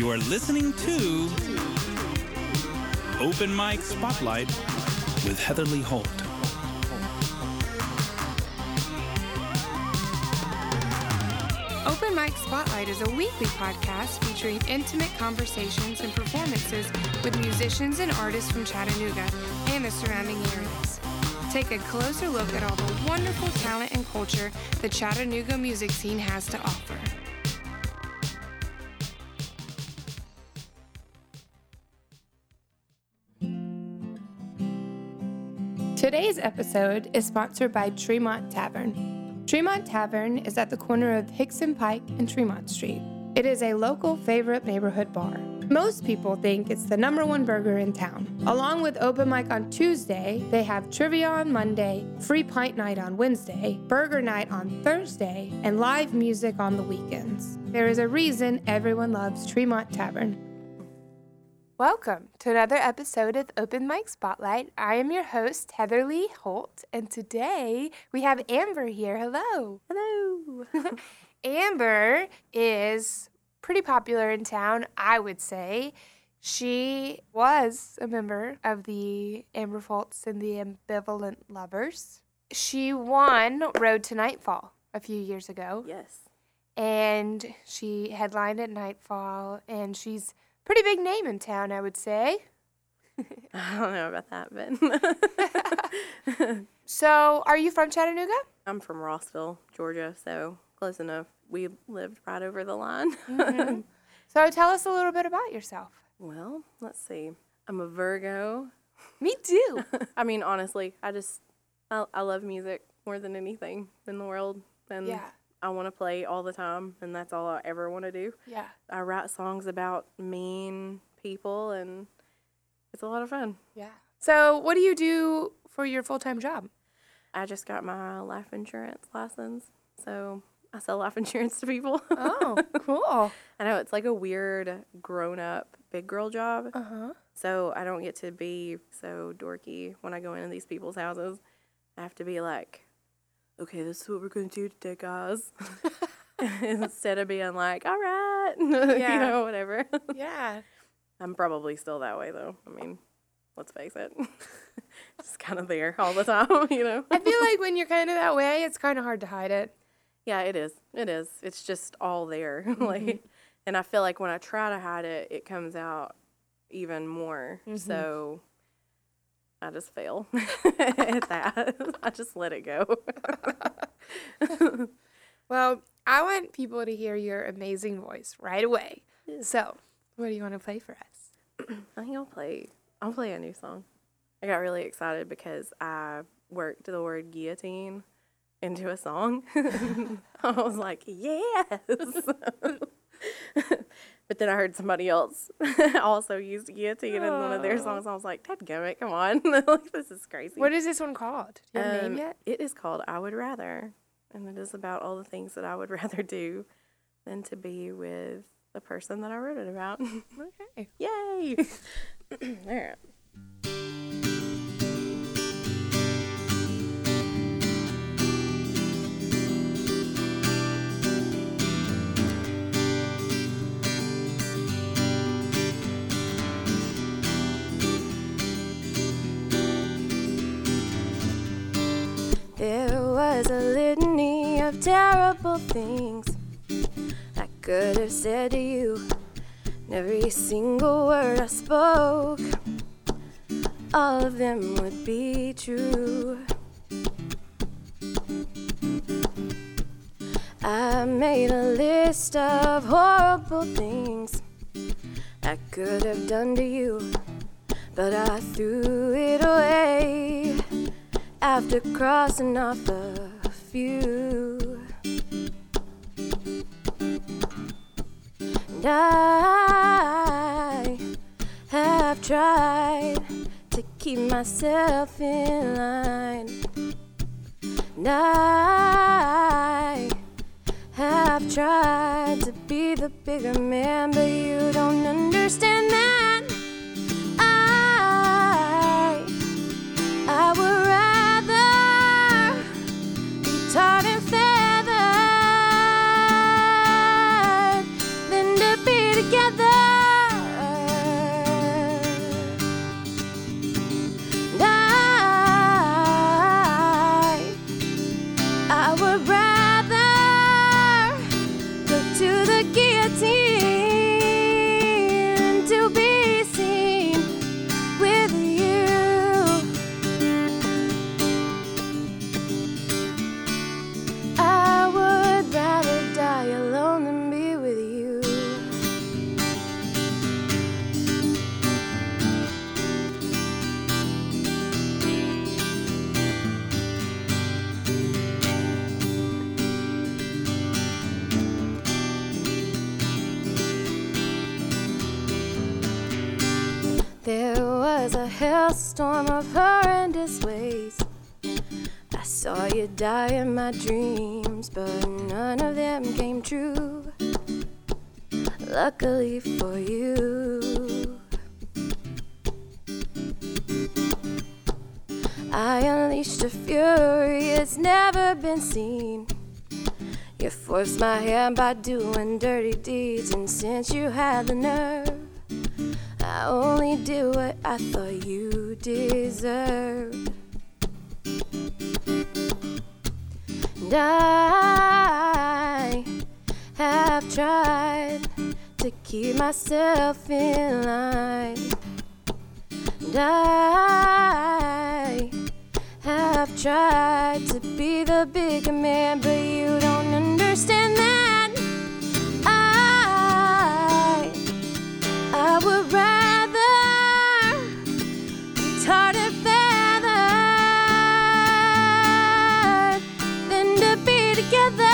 You are listening to Open Mic Spotlight with Heatherly Holt. Open Mic Spotlight is a weekly podcast featuring intimate conversations and performances with musicians and artists from Chattanooga and the surrounding areas. Take a closer look at all the wonderful talent and culture the Chattanooga music scene has to offer. Episode is sponsored by Tremont Tavern. Tremont Tavern is at the corner of Hickson Pike and Tremont Street. It is a local favorite neighborhood bar. Most people think it's the number one burger in town. Along with open mic on Tuesday, they have trivia on Monday, free pint night on Wednesday, burger night on Thursday, and live music on the weekends. There is a reason everyone loves Tremont Tavern. Welcome to another episode of Open Mic Spotlight. I am your host, Heather Lee Holt, and today we have Amber here. Hello. Hello. Amber is pretty popular in town, I would say. She was a member of the Amber Fults and the Ambivalent Lovers. She won Road to Nightfall a few years ago, yes. and she headlined at Nightfall, and she's pretty big name in town, I would say. I don't know about that, but So, are you from Chattanooga? I'm from Rossville, Georgia, so close enough. We lived right over the line. Mm-hmm. So, tell us a little bit about yourself. well, let's see. I'm a Virgo. Me too. I mean, honestly, I just I, I love music more than anything in the world, and Yeah. I want to play all the time, and that's all I ever want to do. yeah. I write songs about mean people, and it's a lot of fun. Yeah. So, what do you do for your full time job? I just got my life insurance license, so I sell life insurance to people. Oh, cool. I know it's like a weird grown up big girl job. Uh huh. So I don't get to be so dorky when I go into these people's houses. I have to be like, okay, this is what we're going to do today, guys. Instead of being like, all right, Yeah. you know, whatever. Yeah. I'm probably still that way though. I mean, let's face it. Just kind of there all the time, you know? I feel like when you're kind of that way, it's kind of hard to hide it. Yeah, it is. It is. It's just all there. Mm-hmm. like, and I feel like when I try to hide it, it comes out even more. Mm-hmm. So I just fail at that. I just let it go. Well, I want people to hear your amazing voice right away. So, what do you want to play for us? I think I'll play. I'll play a new song. I got really excited because I worked the word guillotine into a song. I was like, yes. But then I heard somebody else also used guillotine in one of their songs. I was like, dadgummit, come on. like, this is crazy. What is this one called? Do you have a Um, name yet? It is called I Would Rather. And it is about all the things that I would rather do than to be with the person that I wrote it about. Okay. Yay! there. Was a litany of terrible things I could have said to you. And every single word I spoke, all of them would be true. I made a list of horrible things I could have done to you, but I threw it away after crossing off a few. And I have tried to keep myself in line. And I have tried to be the bigger man, but you don't understand hailstorm of horrendous ways. I saw you die in my dreams, but none of them came true. Luckily for you. I unleashed a fury it's never been seen. You forced my hand by doing dirty deeds, and since you had the nerve, I only did what I thought you deserved. And I have tried to keep myself in line. And I have tried to be the bigger man, but you don't would rather be tarred and feathered than to be together.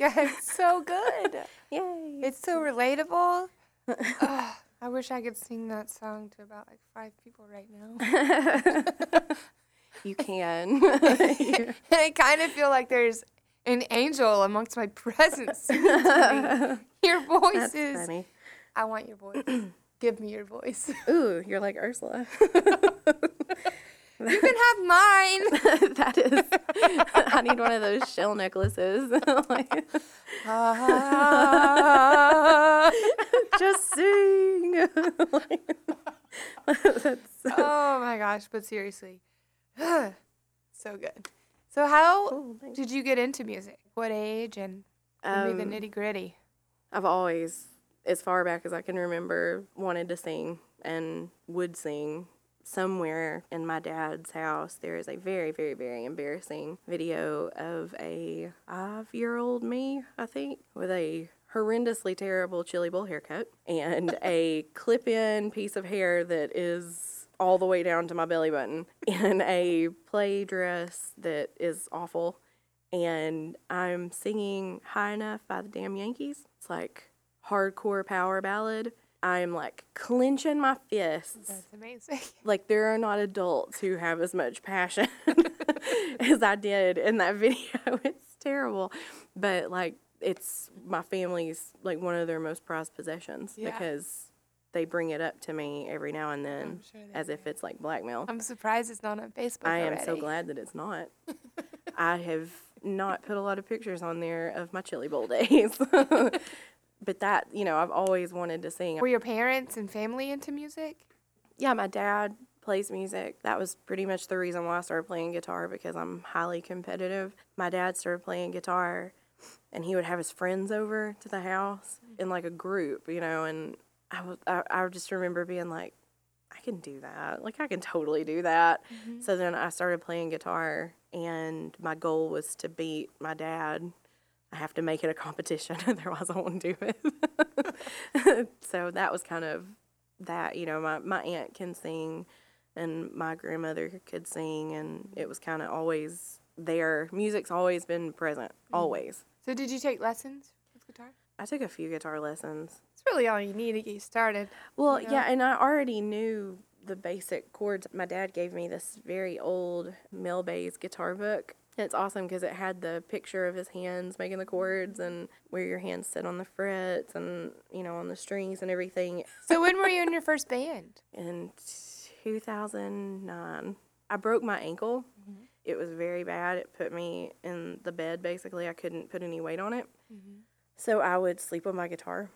God, it's so good. Yay. It's so relatable. Ugh, I wish I could sing that song to about like five people right now. You can. I kind of feel like there's an angel amongst my presence. singing to me. Your voice That's is. funny. I want your voice. Give me your voice. Ooh, you're like Ursula. You can have mine. that is. I need one of those shell necklaces. Like, Ah. just sing. That's so oh my gosh, but seriously. so good. So how. Thanks. did you get into music? What age and me the Um, nitty gritty? I've always, as far back as I can remember, wanted to sing and would sing. Somewhere in my dad's house, there is a very, very, very embarrassing video of a five year old me, I think, with a horrendously terrible chili bowl haircut and a clip in piece of hair that is all the way down to my belly button and a play dress that is awful. And I'm singing High Enough by the Damn Yankees. It's like hardcore power ballad. I'm like clenching my fists. That's amazing. Like there are not adults who have as much passion as I did in that video. It's terrible. But like it's my family's like one of their most prized possessions Yeah. because they bring it up to me every now and then sure as if it's like blackmail. I'm surprised it's not on Facebook. I am so glad that it's not. I have not put a lot of pictures on there of my chili bowl days. But that, you know, I've always wanted to sing. Were your parents and family into music? Yeah, my dad plays music. That was pretty much the reason why I started playing guitar because I'm highly competitive. My dad started playing guitar and he would have his friends over to the house in like a group, you know, and I was I, I just remember being like I I can do that. Like I can totally do that. Mm-hmm. So then I started playing guitar, and my goal was to beat my dad. I have to make it a competition, otherwise I won't do it. so that was kind of that. You know, my my aunt can sing, and my grandmother could sing, and it was kind of always there. Music's always been present, mm. always. So did you take lessons with guitar? I took a few guitar lessons. It's really all you need to get started. Well, Yeah. yeah, and I already knew the basic chords. My dad gave me this very old Mel Bay's guitar book. It's awesome because it had the picture of his hands making the chords and where your hands sit on the frets and, you know, on the strings and everything. So when were you in your first band? In 2009, I broke my ankle. Mm-hmm. It was very bad. It put me in the bed basically. I couldn't put any weight on it. Mm-hmm. So I would sleep on my guitar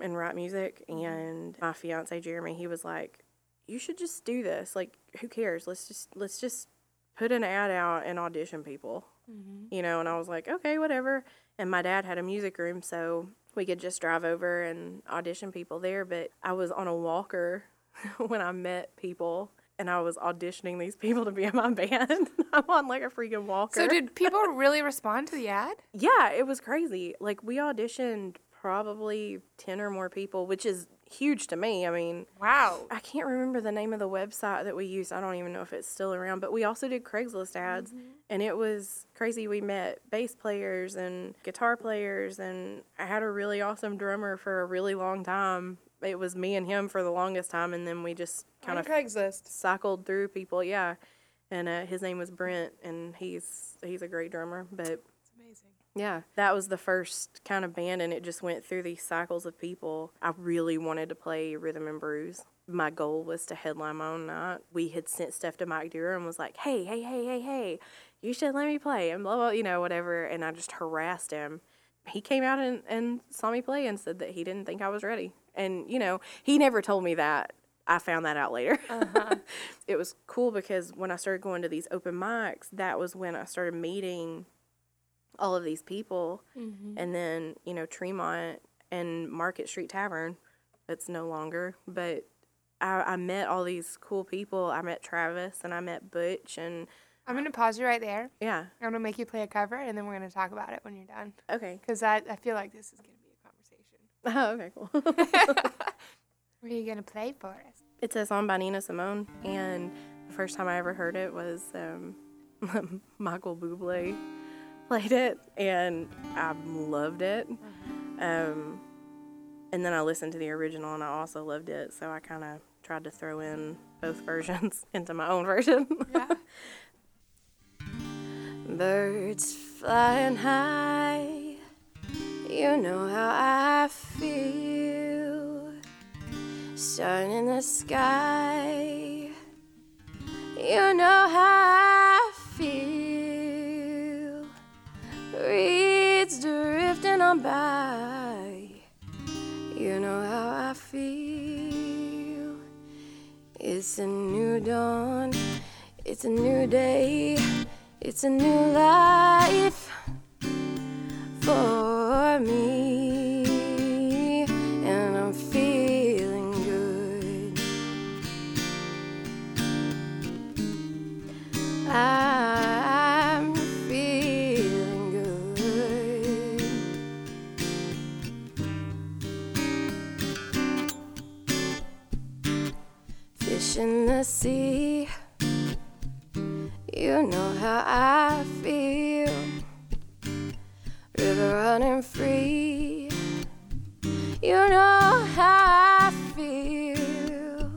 and write music. Mm-hmm. And my fiance Jeremy, he was like, "You should just do this. Like, who cares? Let's just let's just put an ad out and audition people." Mm-hmm. You know. And I was like, "Okay, whatever." And my dad had a music room, so we could just drive over and audition people there. But I was on a walker when I met people. And I was auditioning these people to be in my band. I'm on like a freaking walker. So did people really respond to the ad? Yeah, it was crazy. Like we auditioned probably 10 or more people, which is huge to me. I mean, Wow. I can't remember the name of the website that we used. I don't even know if it's still around, but we also did Craigslist ads and it was crazy. We met bass players and guitar players and I had a really awesome drummer for a really long time. It was me and him for the longest time and then we just kind On of Craigslist. cycled through people, yeah. And uh, his name was Brent and he's he's a great drummer, but. Yeah, that was the first kind of band, and it just went through these cycles of people. I really wanted to play rhythm and blues. My goal was to headline my own night. We had sent stuff to Mike Dura and was like, "Hey, hey, hey, hey, hey, you should let me play," and blah blah, you know, whatever. And I just harassed him. He came out and, and saw me play and said that he didn't think I was ready. And you know, he never told me that. I found that out later. Uh-huh. it was cool because when I started going to these open mics, that was when I started meeting all of these people and then you know tremont and market street tavern it's no longer but I, I met all these cool people i met travis and i met butch and I'm going to pause you right there. yeah I'm to make you play a cover and then we're going to talk about it when you're done. okay Because I, I feel like this is going to be a conversation. oh, okay cool What are you going to play for us? it's a song by nina simone and the first time i ever heard it was um, michael buble played it and i loved it um, and then i listened to the original and i also loved it so i kind of tried to throw in both versions into my own version Yeah. Birds flying high, you know how I feel. Sun in the sky, you know how I feel. By, you know how I feel. It's a new dawn, it's a new day. It's a new life for me, In the sea. You know how I feel. River running free. You know how I feel.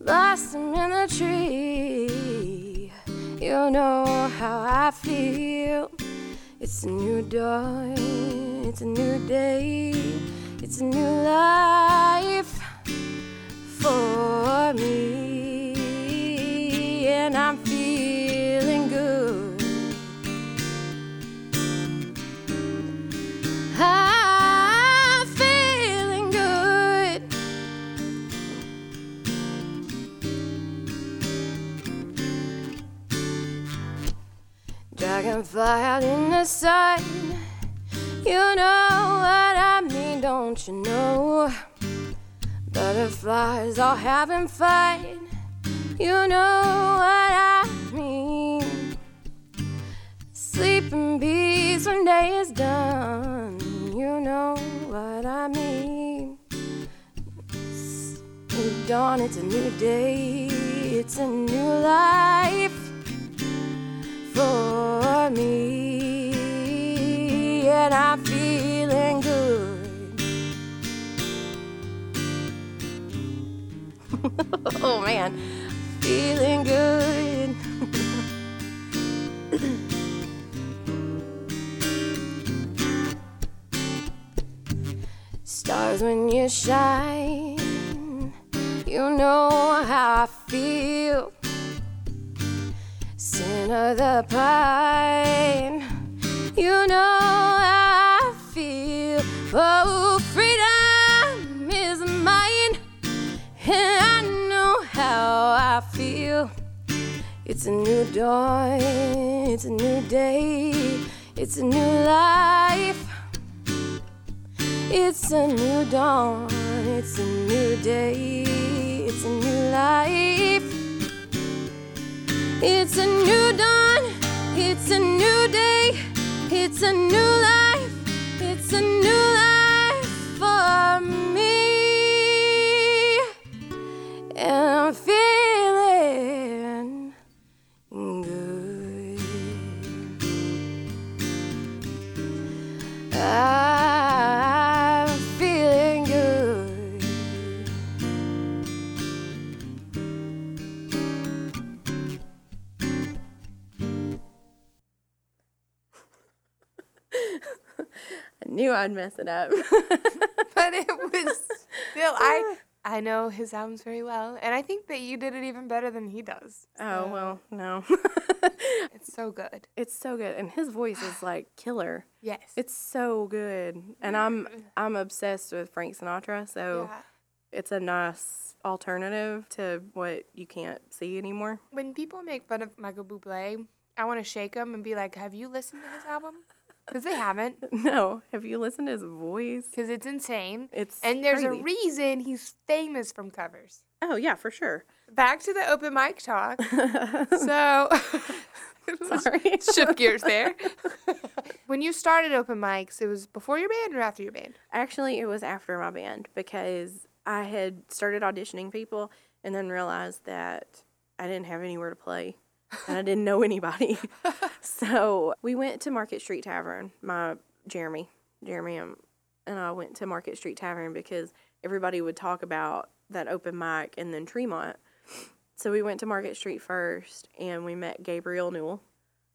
Blossom in the tree. You know how I feel. It's a new dawn. It's a new day. It's a new life for me, and I'm feeling good. I'm feeling good. Dragonfly out in the sun. You know what I mean, don't you know? Butterflies all having fun. You know what I mean. Sleep in peace when day is done. You know what I mean. It's new dawn, it's a new day, it's a new life for me. And I'm feeling oh man, feeling good. Stars when you shine, you know how I feel. Of the pine, It's a new dawn, it's a new day, it's a new life. It's a new dawn, it's a new day, it's a new life. It's a new dawn, it's a new day, it's a new life, it's a new life I'd mess it up. but it was still I I know his albums very well, and I think that you did it even better than he does. oh, well, no. it's so good. it's so good. And his voice is like killer. Yes, It's so good. And I'm mm-hmm. I'm obsessed with Frank Sinatra, so yeah. it's a nice alternative to what you can't see anymore. When people make fun of Michael Bublé, I want to shake them and be like, "Have you listened to his album?" Because they haven't. No, have you listened to his voice? Because it's insane. It's And there's a reason he's famous from covers. Oh yeah, for sure. Back to the open mic talk. so, Sorry. shift gears there. when you started open mics, it was before your band or after your band? Actually, it was after my band because I had started auditioning people and then realized that I didn't have anywhere to play and I didn't know anybody. so we went to Market Street Tavern. My Jeremy, Jeremy, um, and I went to Market Street Tavern because everybody would talk about that open mic and then Tremont. So we went to Market Street first and we met Gabriel Newell.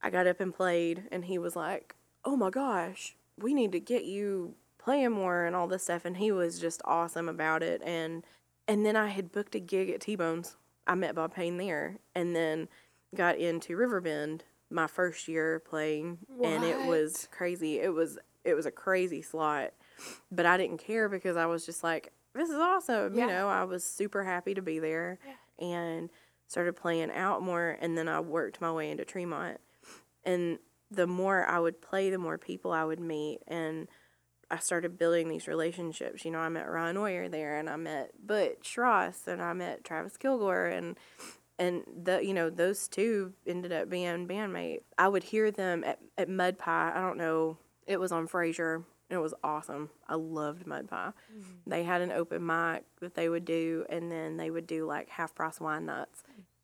I got up and played and he was like, "Oh my gosh, we need to get you playing more and all this stuff." And he was just awesome about it and and then I had booked a gig at T-Bones. I met Bob Payne there and then got into Riverbend my first year playing and it was crazy. It was it was a crazy slot. But I didn't care because I was just like, this is awesome. Yeah. You know, I was super happy to be there and started playing out more and then I worked my way into Tremont. And the more I would play, the more people I would meet and I started building these relationships. You know, I met Ryan Oyer there and I met Butch Ross and I met Travis Kilgore and and the you know, those two ended up being bandmates. I would hear them at, at Mud Pie. I don't know, it was on Frazier. and It was awesome. I loved Mud Pie. Mm-hmm. They had an open mic that they would do, and then they would do like half price wine nights,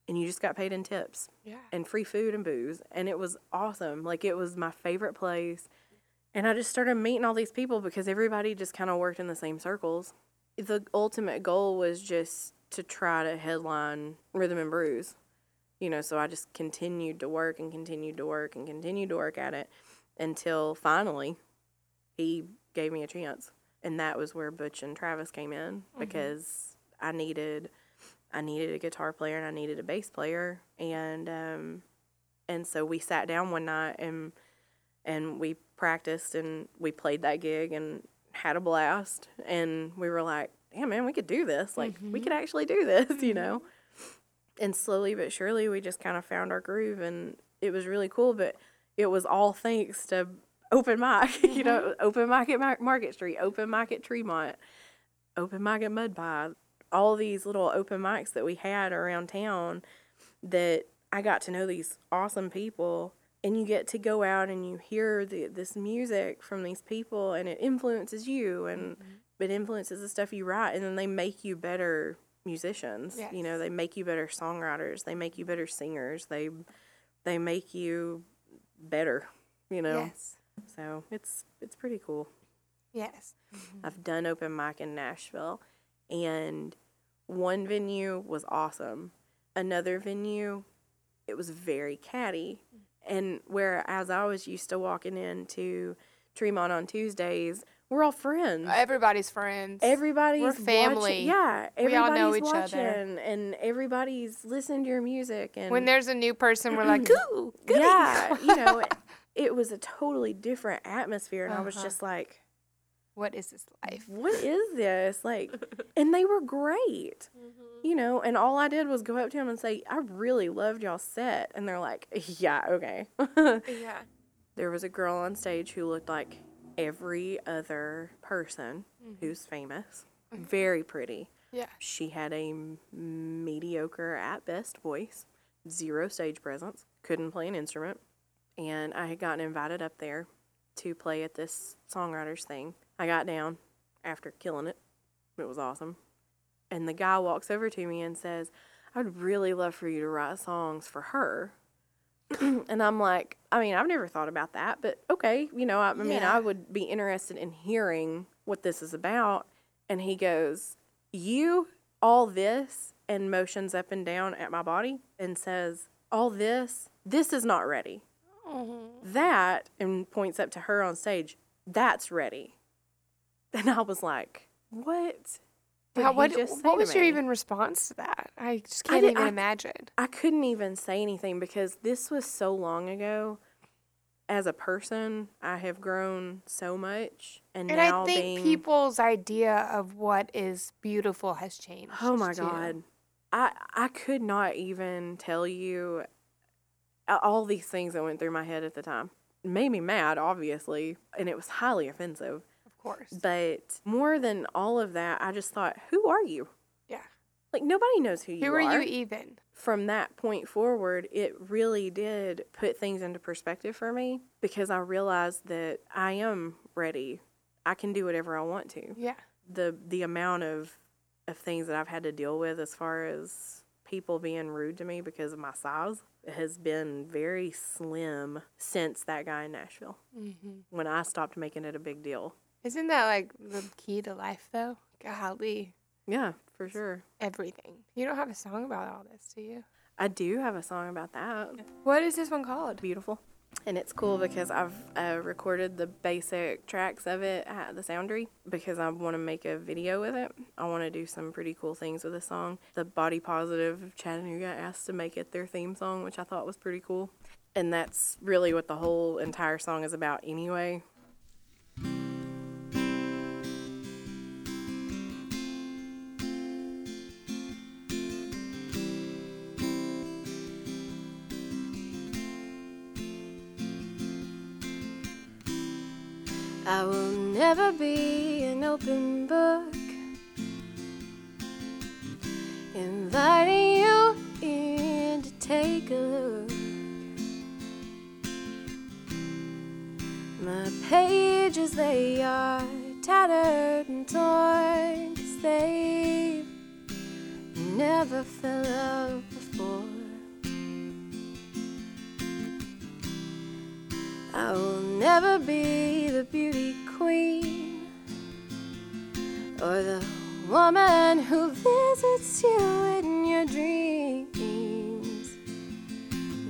and you just got paid in tips Yeah. and free food and booze, and it was awesome. Like it was my favorite place, and I just started meeting all these people because everybody just kind of worked in the same circles. The ultimate goal was just to try to headline Rhythm and Brews, you know. So I just continued to work and continued to work and continued to work at it until finally he gave me a chance, and that was where Butch and Travis came in because I needed I needed a guitar player and I needed a bass player. And um and so we sat down one night and and we practiced and we played that gig and had a blast. And we were like, "Damn man, we could do this. Like we could mm-hmm. actually do this, you mm-hmm. know." And slowly but surely we just kind of found our groove and it was really cool, but it was all thanks to open mic, you know, mm-hmm. open mic at Market Street, open mic at Tremont, open mic at Mud Pie. all these little open mics that we had around town that I got to know these awesome people and you get to go out and you hear the, this music from these people and it influences you and it influences the stuff you write and then they make you better musicians you know they make you better songwriters they make you better singers they they make you better you know Yes. so it's it's pretty cool Yes. Mm-hmm. I've done open mic in Nashville, and one venue was awesome. Another venue, it was very catty. And whereas I was used to walking into Tremont on Tuesdays, we're all friends. Everybody's friends. Everybody's We're family. Watching, yeah, We all everybody's know each watching, other. and everybody's listening to your music. And when there's a new person, we're like, "Cool, goody." yeah, you know, it, it was a totally different atmosphere, and I was Uh-huh. just like, what is this life? what is this? Like, and they were great, you know. And all I did was go up to them and say, I really loved y'all set. And they're like, yeah, okay. Yeah. there was a girl on stage who looked like every other person mm-hmm. who's famous, mm-hmm. very pretty. Yeah. She had a mediocre at best voice, zero stage presence, couldn't play an instrument. And I had gotten invited up there to play at this songwriters thing. I got down after killing it. It was awesome. And the guy walks over to me and says, I'd really love for you to write songs for her. and I'm like, I mean, I've never thought about that, but okay, you know, I, I mean, Yeah. I would be interested in hearing what this is about. And he goes, You, all this, and motions up and down at my body and says, All this, this is not ready. Mm-hmm. That, and points up to her on stage, that's ready. And I was like, What? How, what what was your even response to that? I just can't did- even I- imagine. I couldn't even say anything because this was so long ago. As a person, I have grown so much, and, And now I think being people's idea of what is beautiful has changed. oh my too. god, I I could not even tell you all these things that went through my head at the time. It made me mad, obviously, and it was highly offensive. Course. But more than all of that, I just thought, who are you? Yeah. Like nobody knows who you are. Who are. are you even? from that point forward, it really did put things into perspective for me because I realized that I am ready. I can do whatever I want to. Yeah. The the amount of of things that I've had to deal with as far as people being rude to me because of my size has been very slim since that guy in Nashville. Mm-hmm. When I stopped making it a big deal. Isn't that like the key to life, though? Golly, Yeah, for sure. everything. You don't have a song about all this, do you? I do have a song about that. What is this one called? beautiful. And it's cool because I've uh, recorded the basic tracks of it at the Soundry because I want to make a video with it. I want to do some pretty cool things with the song. The Body Positive of Chattanooga asked to make it their theme song, which I thought was pretty cool. And that's really what the whole entire song is about, anyway. Never be an open book. Inviting you in to take a look. My pages, they are tattered and torn, 'cause they've never fell out before. I will never be the beauty queen or the woman who visits you in your dreams.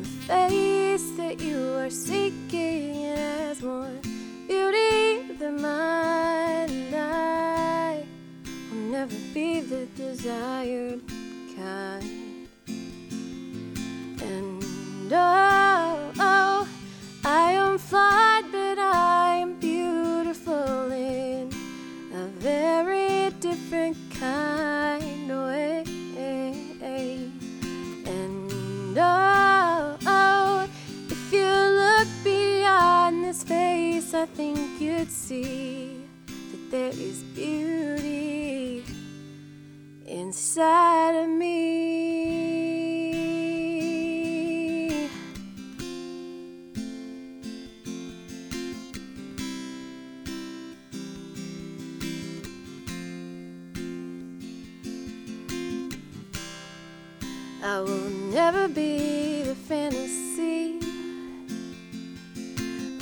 The face that you are seeking has more beauty than mine, I will never be the desired kind. And oh, oh, I am flawed, kind way. And oh, oh, if you look beyond this face, I think you'd see that there is beauty inside of me. Never be the fantasy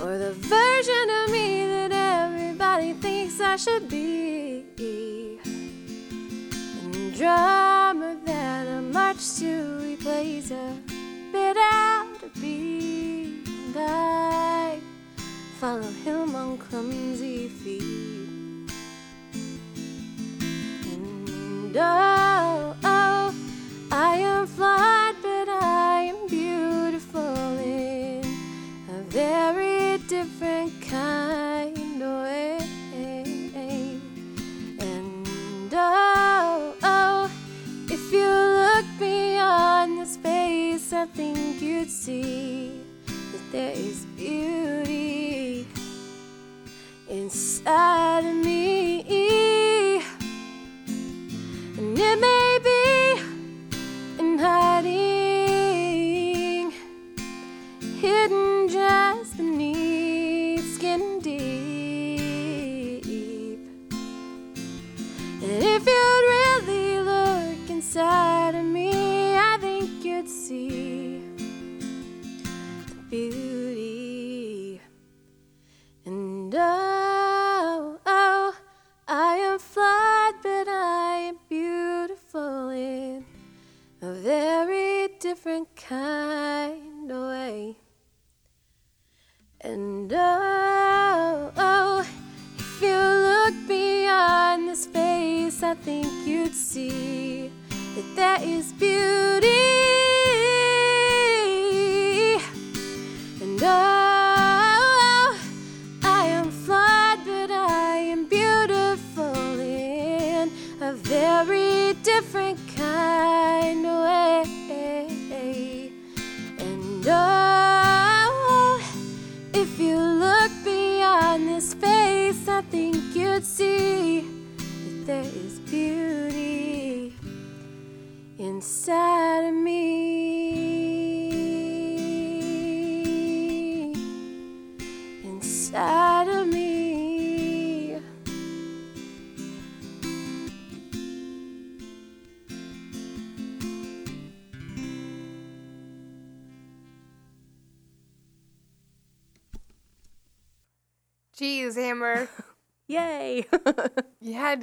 or the version of me that everybody thinks I should be. And drama that I march to replace a bit out of beat. I follow him on clumsy feet. And oh, I am flawed, but I am beautiful in a very different kind of way. And oh, oh, if you look beyond the space, I think you'd see that there is beauty inside of me. And it may hiding, hidden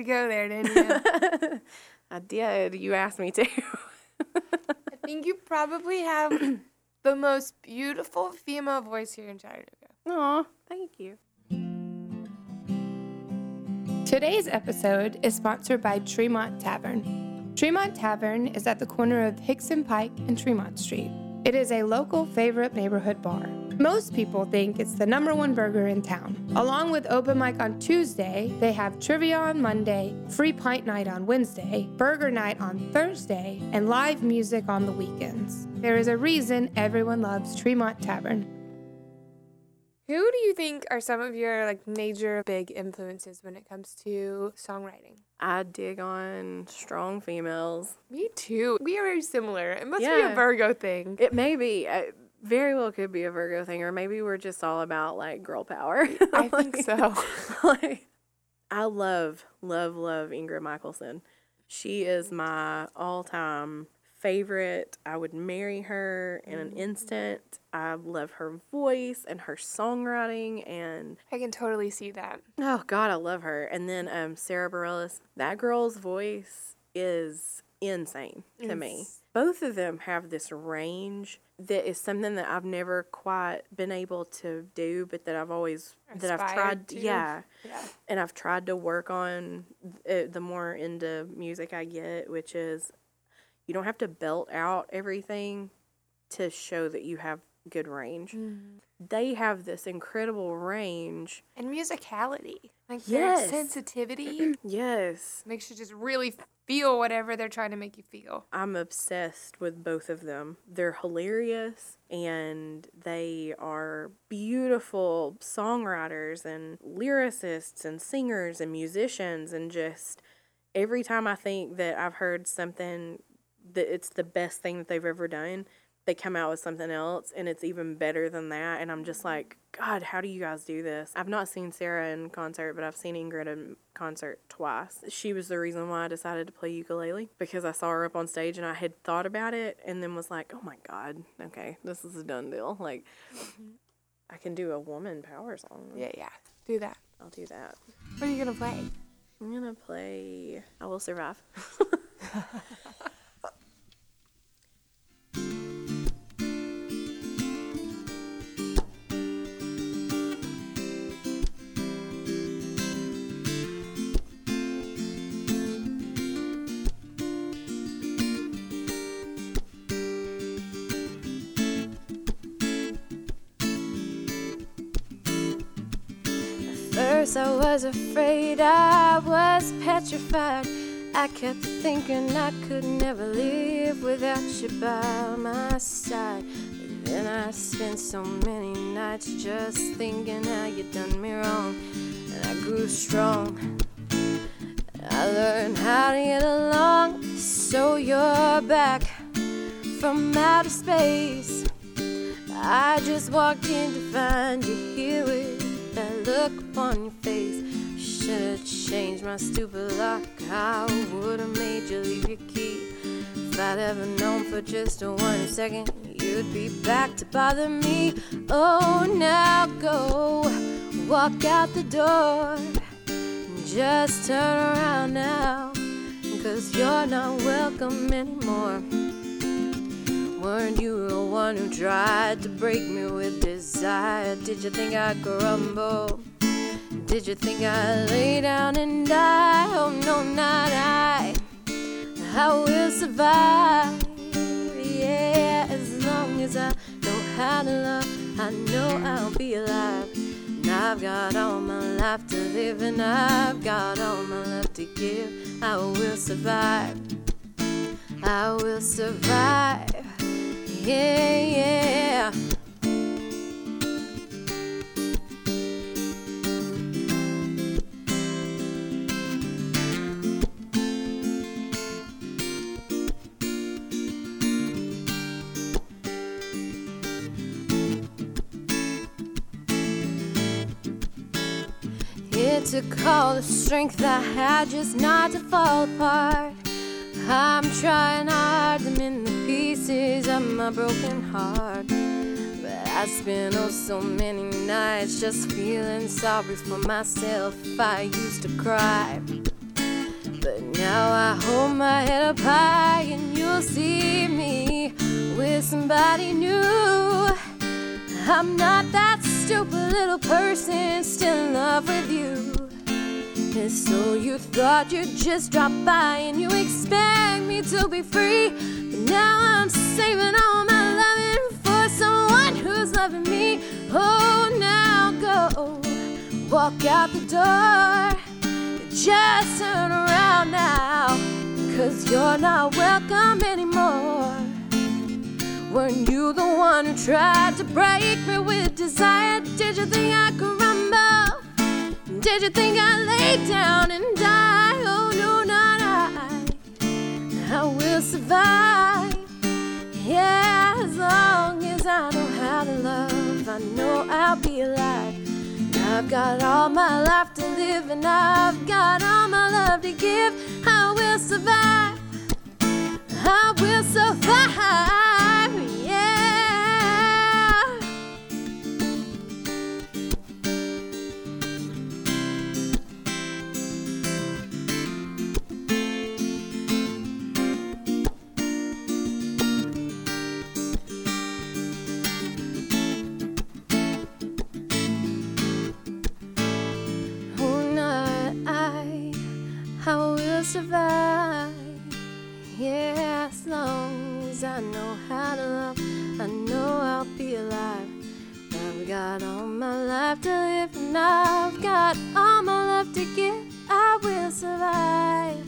to go there, didn't you? I did. You asked me to. I think you probably have the most beautiful female voice here in Chattanooga. Aw, thank you. Today's episode is sponsored by Tremont Tavern. Tremont Tavern is at the corner of Hickson Pike and Tremont Street. It is a local favorite neighborhood bar. Most people think it's the number one burger in town. Along with open mic on Tuesday, they have trivia on Monday, free pint night on Wednesday, burger night on Thursday, and live music on the weekends. There is a reason everyone loves Tremont Tavern. Who do you think are some of your like major big influences when it comes to songwriting? I dig on strong females. Me too. We are very similar. It must be a Virgo thing. It may be. It very well could be a Virgo thing, or maybe we're just all about like girl power. I think so. like, I love, love, love Ingrid Michaelson. She is my all time favorite. I would marry her in an instant. I love her voice and her songwriting and I can totally see that. oh god, I love her. And then um Sara Bareilles, that girl's voice is insane to me. Both of them have this range that is something that I've never quite been able to do, but that I've always that I've tried. to. Yeah, Yeah. and I've tried to work on uh, the more into music I get, which is you don't have to belt out everything to show that you have good range. Mm-hmm. They have this incredible range. And musicality. Like Yes. their sensitivity Yes. makes you just really feel whatever they're trying to make you feel. I'm obsessed with both of them. They're hilarious and they are beautiful songwriters and lyricists and singers and musicians and just every time I think that I've heard something that it's the best thing that they've ever done, they come out with something else and it's even better than that. And I'm just mm-hmm. like, God, how do you guys do this? I've not seen Sara in concert, but I've seen Ingrid in concert twice. She was the reason why I decided to play ukulele because I saw her up on stage and I had thought about it and then was like, oh my God, okay, this is a done deal. Like, I can do a woman power song. Yeah, yeah. Do that. I'll do that. What are you gonna play? I'm gonna play I Will Survive. I was afraid, I was petrified. I kept thinking I could never live without you by my side. Then I spent so many nights just thinking how you done me wrong. And I grew strong. I learned how to get along. So you're back from outer space. I just walked in to find you here with look upon your face. Should've changed my stupid lock. I would've made you leave your key. If I'd ever known for just a one second, you'd be back to bother me. Oh, now go walk out the door. Just turn around now, cause you're not welcome anymore. Weren't you the one who tried to break me with desire? Did you think I'd crumble? Did you think I'd lay down and die? Oh no, not I. I will survive. Yeah, as long as I know how to love, I know I'll be alive. And I've got all my life to live, and I've got all my love to give. I will survive. I will survive. Yeah, yeah. It took all the strength I had just not to fall apart. I'm trying hard to mend the pieces of my broken heart. But I spent oh so many nights just feeling sorry for myself. I used to cry. But now I hold my head up high and you'll see me with somebody new. I'm not that stupid little person still in love with you. So you thought you'd just drop by and you expect me to be free. But now I'm saving all my loving for someone who's loving me. Oh, now go walk out the door. Just turn around now, cause you're not welcome anymore. Weren't you the one who tried to break me with desire? Did you think I could? Did you think I'd lay down and die? Oh no, not I. I will survive. Yeah, as long as I know how to love, I know I'll be alive. I've got all my life to live, and I've got all my love to give. I will survive. I will survive. I know how to love, I know I'll be alive. I've got all my life to live, and I've got all my love to give. I will survive.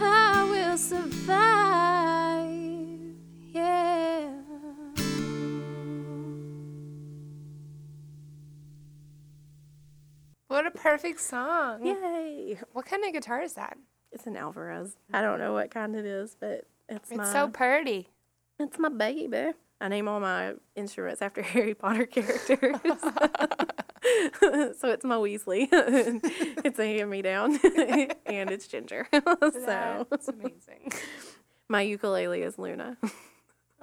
I will survive. Yeah. What a perfect song. Yay! What kind of guitar is that? It's an Alvarez. I don't know what kind it is, but it's, It's my so pretty. it's my baby. I name all my instruments after Harry Potter characters. so it's my Weasley. it's a hand me down, and it's Ginger. so it's amazing. my ukulele is Luna.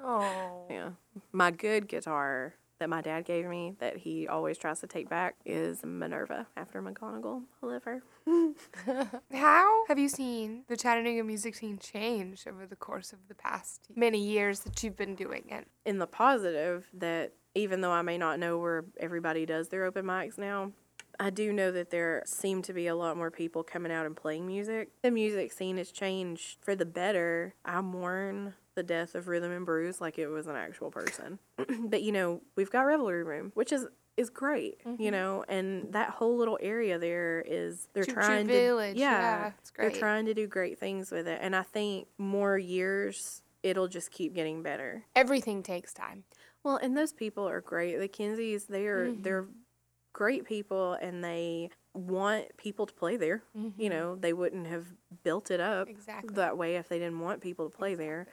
Oh. Yeah. My good guitar that my dad gave me that he always tries to take back is Minerva after McGonagall. I love her. How have you seen the Chattanooga music scene change over the course of the past many years that you've been doing it? In the positive, that even though I may not know where everybody does their open mics now, I do know that there seem to be a lot more people coming out and playing music. The music scene has changed for the better. I mourn the death of Rhythm and Brews like it was an actual person. but you know, we've got Revelry Room, which is is great, you mm-hmm. know, and that whole little area there is they're Choo Choo trying Village, to yeah, it's they're trying to do great things with it, and I think more years it'll just keep getting better. Everything takes time. Well, and those people are great. The Kinseys, they're mm-hmm. they're great people, and they want people to play there. You mm-hmm. know, they wouldn't have built it up Exactly. that way if they didn't want people to play there.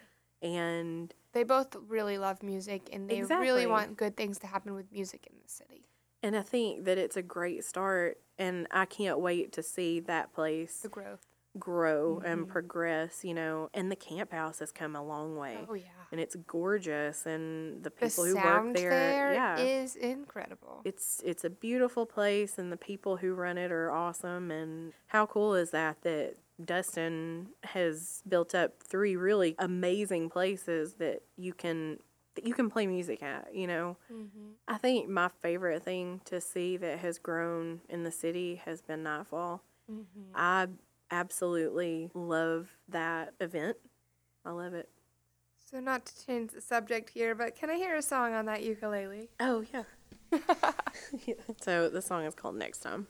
And They both really love music and they Exactly. really want good things to happen with music in the city. and I think that it's a great start, and I can't wait to see that place The growth. grow and mm-hmm. progress. You know, and the camp house has come a long way. Oh, yeah. And it's gorgeous, and the The people who sound work there, there yeah, is incredible. it's it's a beautiful place and the people who run it are awesome and how cool is that that Dustin has built up three really amazing places that you can that you can play music at, you know. Mm-hmm. I think my favorite thing to see that has grown in the city has been Nightfall. Mm-hmm. I absolutely love that event. I love it. So, not to change the subject here, but can I hear a song on that ukulele? Oh yeah. yeah. So the song is called Next Time.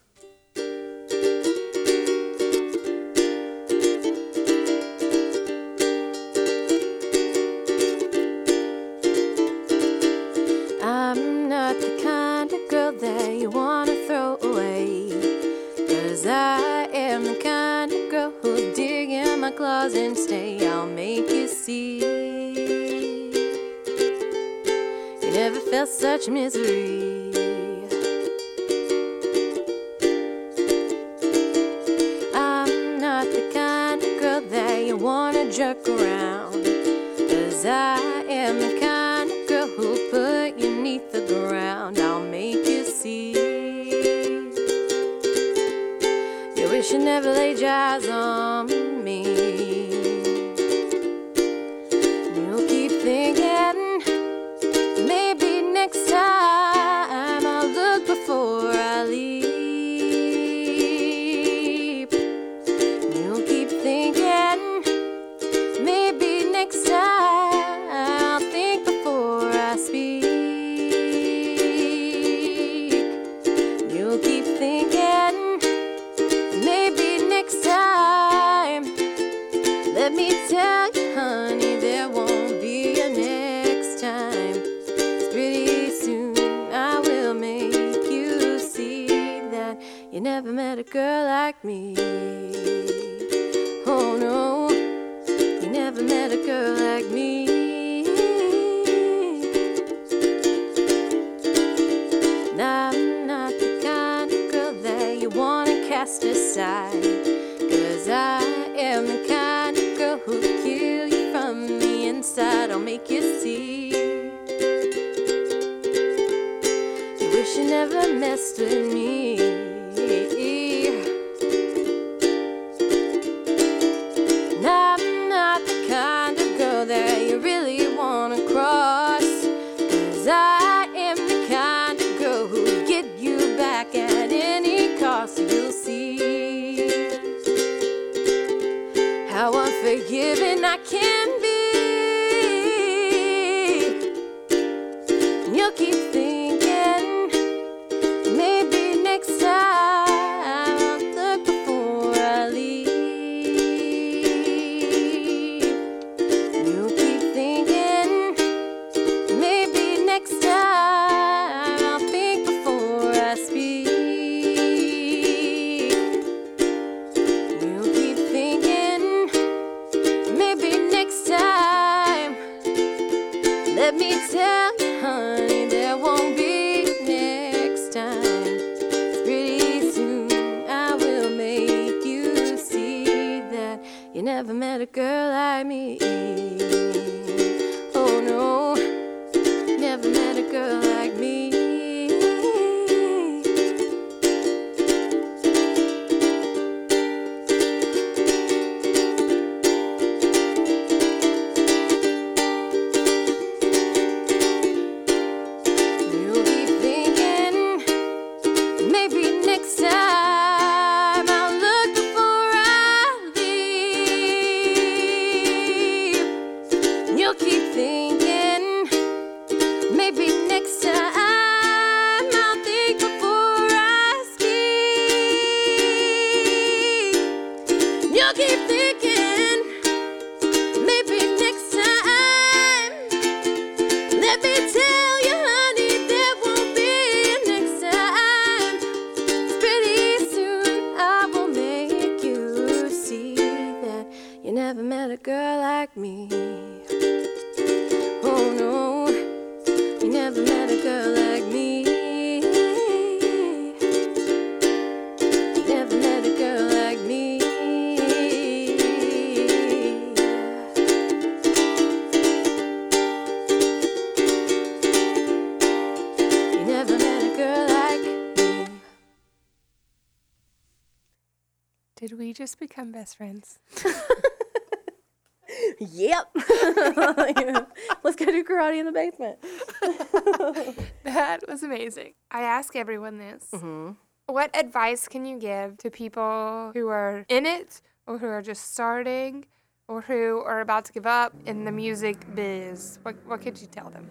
Cause I am the kind of girl who'll dig in my closet and stay. I'll make you see. You never felt such misery. I'm not the kind of girl that you wanna jerk around. Cause I never laid your eyes on You see. You wish you never messed with me. We just become best friends? Yep. Let's go do karate in the basement. That was amazing. I ask everyone this. Mm-hmm. What advice can you give to people who are in it or who are just starting or who are about to give up in the music biz? What, what could you tell them?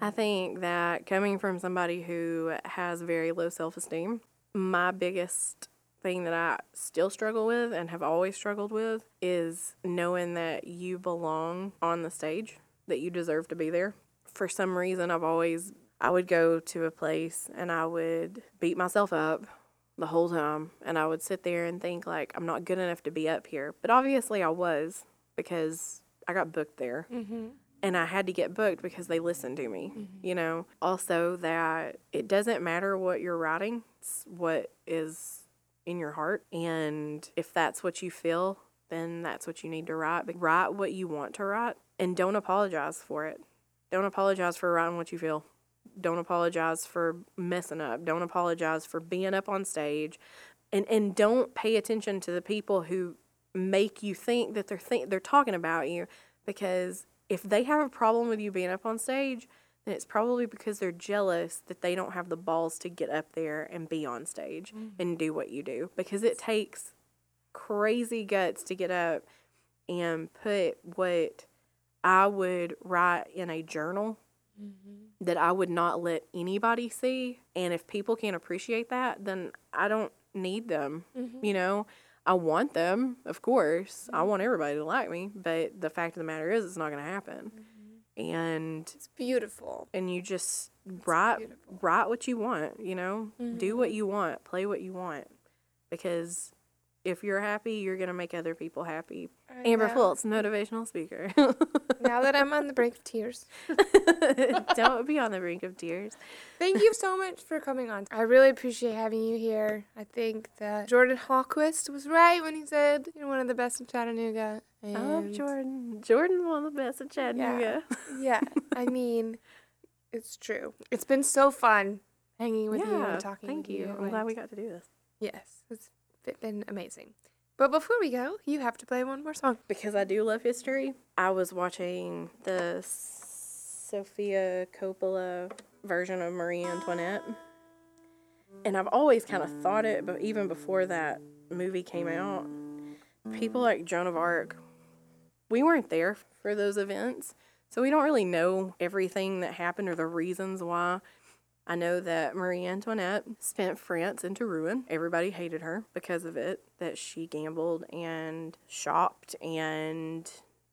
I think that coming from somebody who has very low self esteem, my biggest thing that I still struggle with and have always struggled with is knowing that you belong on the stage, that you deserve to be there. For some reason, I've always, I would go to a place and I would beat myself up the whole time and I would sit there and think like I'm not good enough to be up here. But obviously I was because I got booked there mm-hmm. and I had to get booked because they listened to me. Mm-hmm. You know, also that it doesn't matter what you're writing, it's what is in your heart. And if that's what you feel, then that's what you need to write. But write what you want to write and don't apologize for it. Don't apologize for writing what you feel. Don't apologize for messing up. Don't apologize for being up on stage. And and don't pay attention to the people who make you think that they're think they're talking about you because if they have a problem with you being up on stage, then it's probably because they're jealous that they don't have the balls to get up there and be on stage mm. and do what you do because it takes crazy guts to get up and put what I would write in a journal mm-hmm. that I would not let anybody see. And if people can't appreciate that, then I don't need them. Mm-hmm. You know, I want them, of course. I mm-hmm. want everybody to like me, but the fact of the matter is, it's not going to happen. And It's beautiful. and you just write write what you want. You know, do mm-hmm. what you want, play what you want, because if you're happy, you're gonna make other people happy. Uh, Amber know. Fults, motivational speaker. Now that I'm on the brink of tears. Don't be on the brink of tears. Thank you so much for coming on. I really appreciate having you here. I think that Jordan Hawquist was right when he said you're one of the best in Chattanooga. Oh, and Oh, Jordan. Jordan's one of the best in Chattanooga. Yeah, yeah. I mean, it's true. It's been so fun hanging with you and talking thank with you. you. I'm glad we got to do this. Yes, it's been amazing. But before we go, you have to play one more song. Because I do love history. I was watching the Sofia Coppola version of Marie Antoinette. And I've always kind of thought it, but even before that movie came out, people like Joan of Arc, we weren't there for those events. So we don't really know everything that happened or the reasons why. I know that Marie Antoinette spent France into ruin. Everybody hated her because of it, that she gambled and shopped and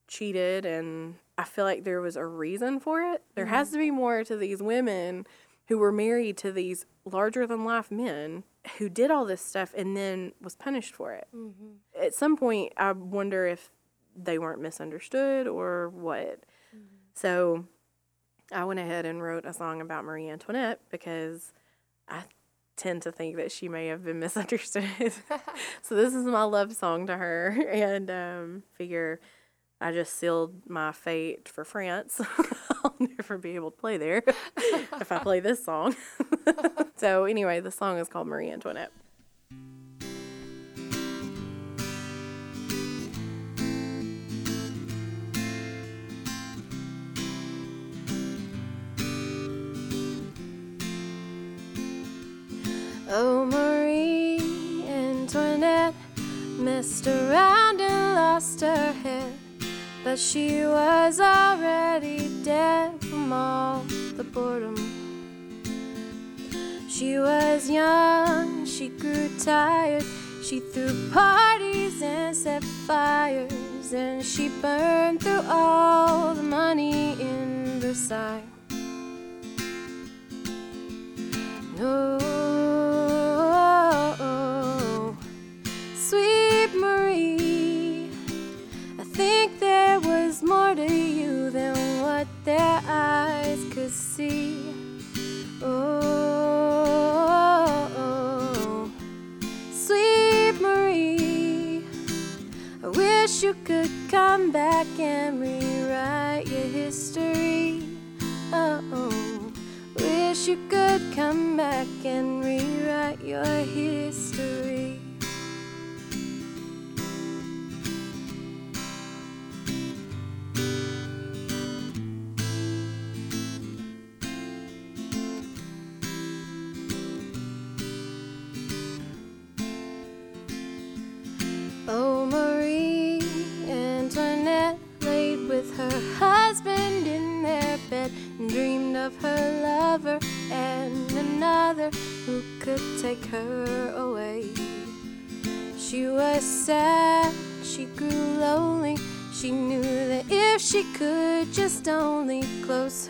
cheated. And I feel like there was a reason for it. There mm-hmm. has to be more to these women who were married to these larger than life men who did all this stuff and then was punished for it. Mm-hmm. At some point, I wonder if they weren't misunderstood or what. Mm-hmm. So I went ahead and wrote a song about Marie Antoinette because I tend to think that she may have been misunderstood. so this is my love song to her, and um, figure I just sealed my fate for France. I'll never be able to play there if I play this song. so anyway, the song is called Marie Antoinette. Oh, Marie Antoinette messed around and lost her head. But she was already dead from all the boredom. She was young, she grew tired. She threw parties and set fires, and she burned through all the money in Versailles. No, their eyes could see. Oh, sweet Marie, I wish you could come back and rewrite your history. Oh, wish you could come back and rewrite your history. Only close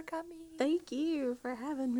for coming. Thank you for having me.